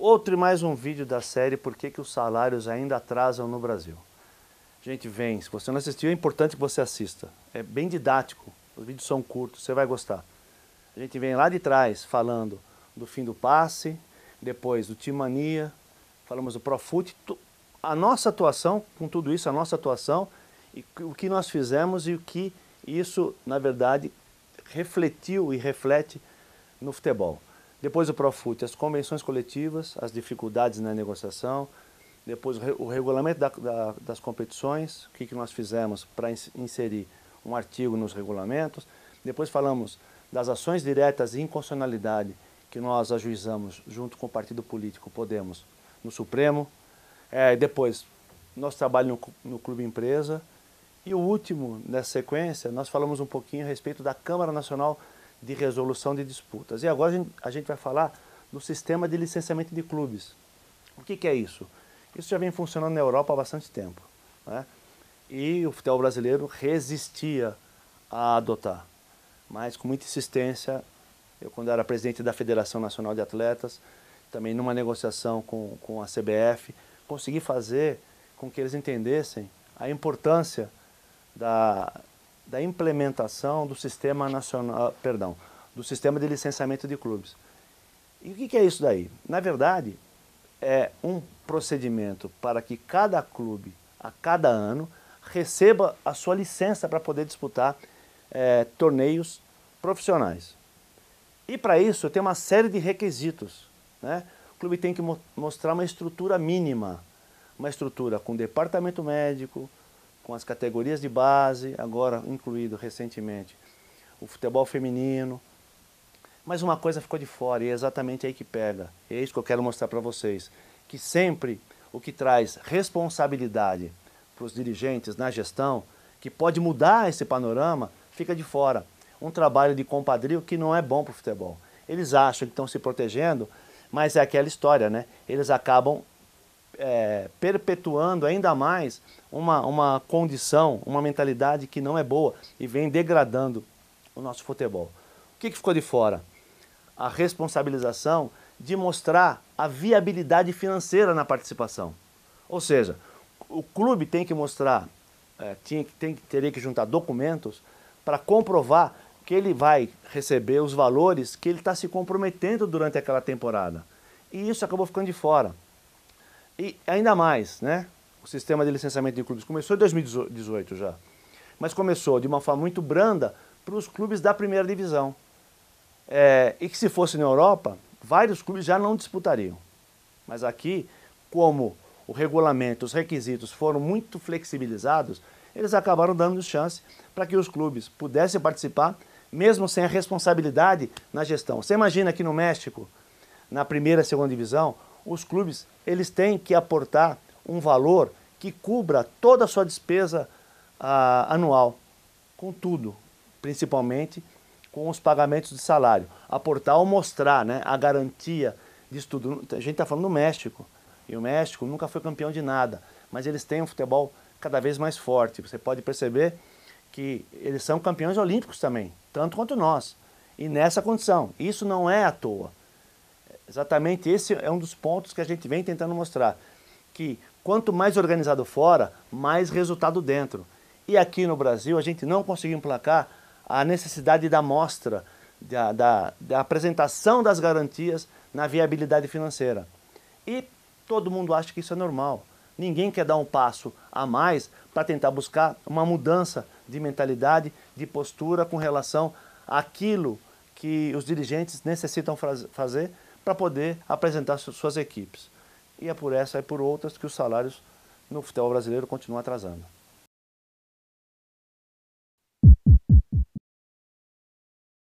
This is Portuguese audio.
Outro e mais um vídeo da série Por que, que os salários ainda atrasam no Brasil. Gente, vem, se você não assistiu, é importante que você assista. É bem didático, os vídeos são curtos, você vai gostar. A gente vem lá de trás falando do fim do passe, depois do Timania, falamos do Profut, a nossa atuação, com tudo isso, a nossa atuação, e o que nós fizemos e o que isso, na verdade, refletiu e reflete no futebol. Depois o Profut, as convenções coletivas, as dificuldades na negociação, depois o regulamento da, da, das competições, o que, que nós fizemos para inserir um artigo nos regulamentos. Depois falamos das ações diretas e inconstitucionalidade que nós ajuizamos junto com o partido político Podemos no Supremo. É, depois, nosso trabalho no, no Clube Empresa. E o último, nessa sequência, nós falamos um pouquinho a respeito da Câmara Nacional de resolução de disputas. E agora a gente, a gente vai falar do sistema de licenciamento de clubes. O que, que, é isso? Isso já vem funcionando na Europa há bastante tempo. Né? E o futebol brasileiro resistia a adotar. Mas com muita insistência, eu quando era presidente da Federação Nacional de Atletas, também numa negociação com, com a CBF, consegui fazer com que eles entendessem a importância da, da implementação do sistema nacional, perdão, do sistema de licenciamento de clubes. E o que é isso daí? Na verdade, é um procedimento para que cada clube, a cada ano, receba a sua licença para poder disputar é, torneios profissionais. E para isso tem uma série de requisitos. Né? O clube tem que mo mostrar uma estrutura mínima, uma estrutura com departamento médico, com as categorias de base, agora incluído recentemente o futebol feminino. Mas uma coisa ficou de fora e é exatamente aí que pega. E é isso que eu quero mostrar para vocês. Que sempre o que traz responsabilidade para os dirigentes na gestão, que pode mudar esse panorama, fica de fora. Um trabalho de compadrio que não é bom para o futebol. Eles acham que estão se protegendo, mas é aquela história, né? Eles acabam é, perpetuando ainda mais uma, uma condição, uma mentalidade que não é boa e vem degradando o nosso futebol. O que, que ficou de fora? A responsabilização de mostrar a viabilidade financeira na participação. Ou seja, o clube tem que mostrar, é, tinha, tem, teria que juntar documentos para comprovar que ele vai receber os valores que ele está se comprometendo durante aquela temporada. E isso acabou ficando de fora. E ainda mais, né? O sistema de licenciamento de clubes começou em 2018 já. Mas começou de uma forma muito branda para os clubes da primeira divisão. É, e que se fosse na Europa, vários clubes já não disputariam. Mas aqui, como o regulamento, os requisitos foram muito flexibilizados, eles acabaram dando chance para que os clubes pudessem participar, mesmo sem a responsabilidade na gestão. Você imagina aqui no México, na primeira e segunda divisão, os clubes eles têm que aportar um valor que cubra toda a sua despesa ah, anual, com tudo, principalmente com os pagamentos de salário. Aportar ou mostrar né, a garantia disso tudo. A gente está falando do México, e o México nunca foi campeão de nada, mas eles têm um futebol cada vez mais forte. Você pode perceber que eles são campeões olímpicos também, tanto quanto nós. E nessa condição. Isso não é à toa. Exatamente esse é um dos pontos que a gente vem tentando mostrar. Que quanto mais organizado fora, mais resultado dentro. E aqui no Brasil a gente não conseguiu emplacar a necessidade da mostra, da, da, da apresentação das garantias na viabilidade financeira. E todo mundo acha que isso é normal. Ninguém quer dar um passo a mais para tentar buscar uma mudança de mentalidade, de postura com relação àquilo que os dirigentes necessitam fazer para poder apresentar suas equipes. E é por essa e por outras que os salários no futebol brasileiro continuam atrasando.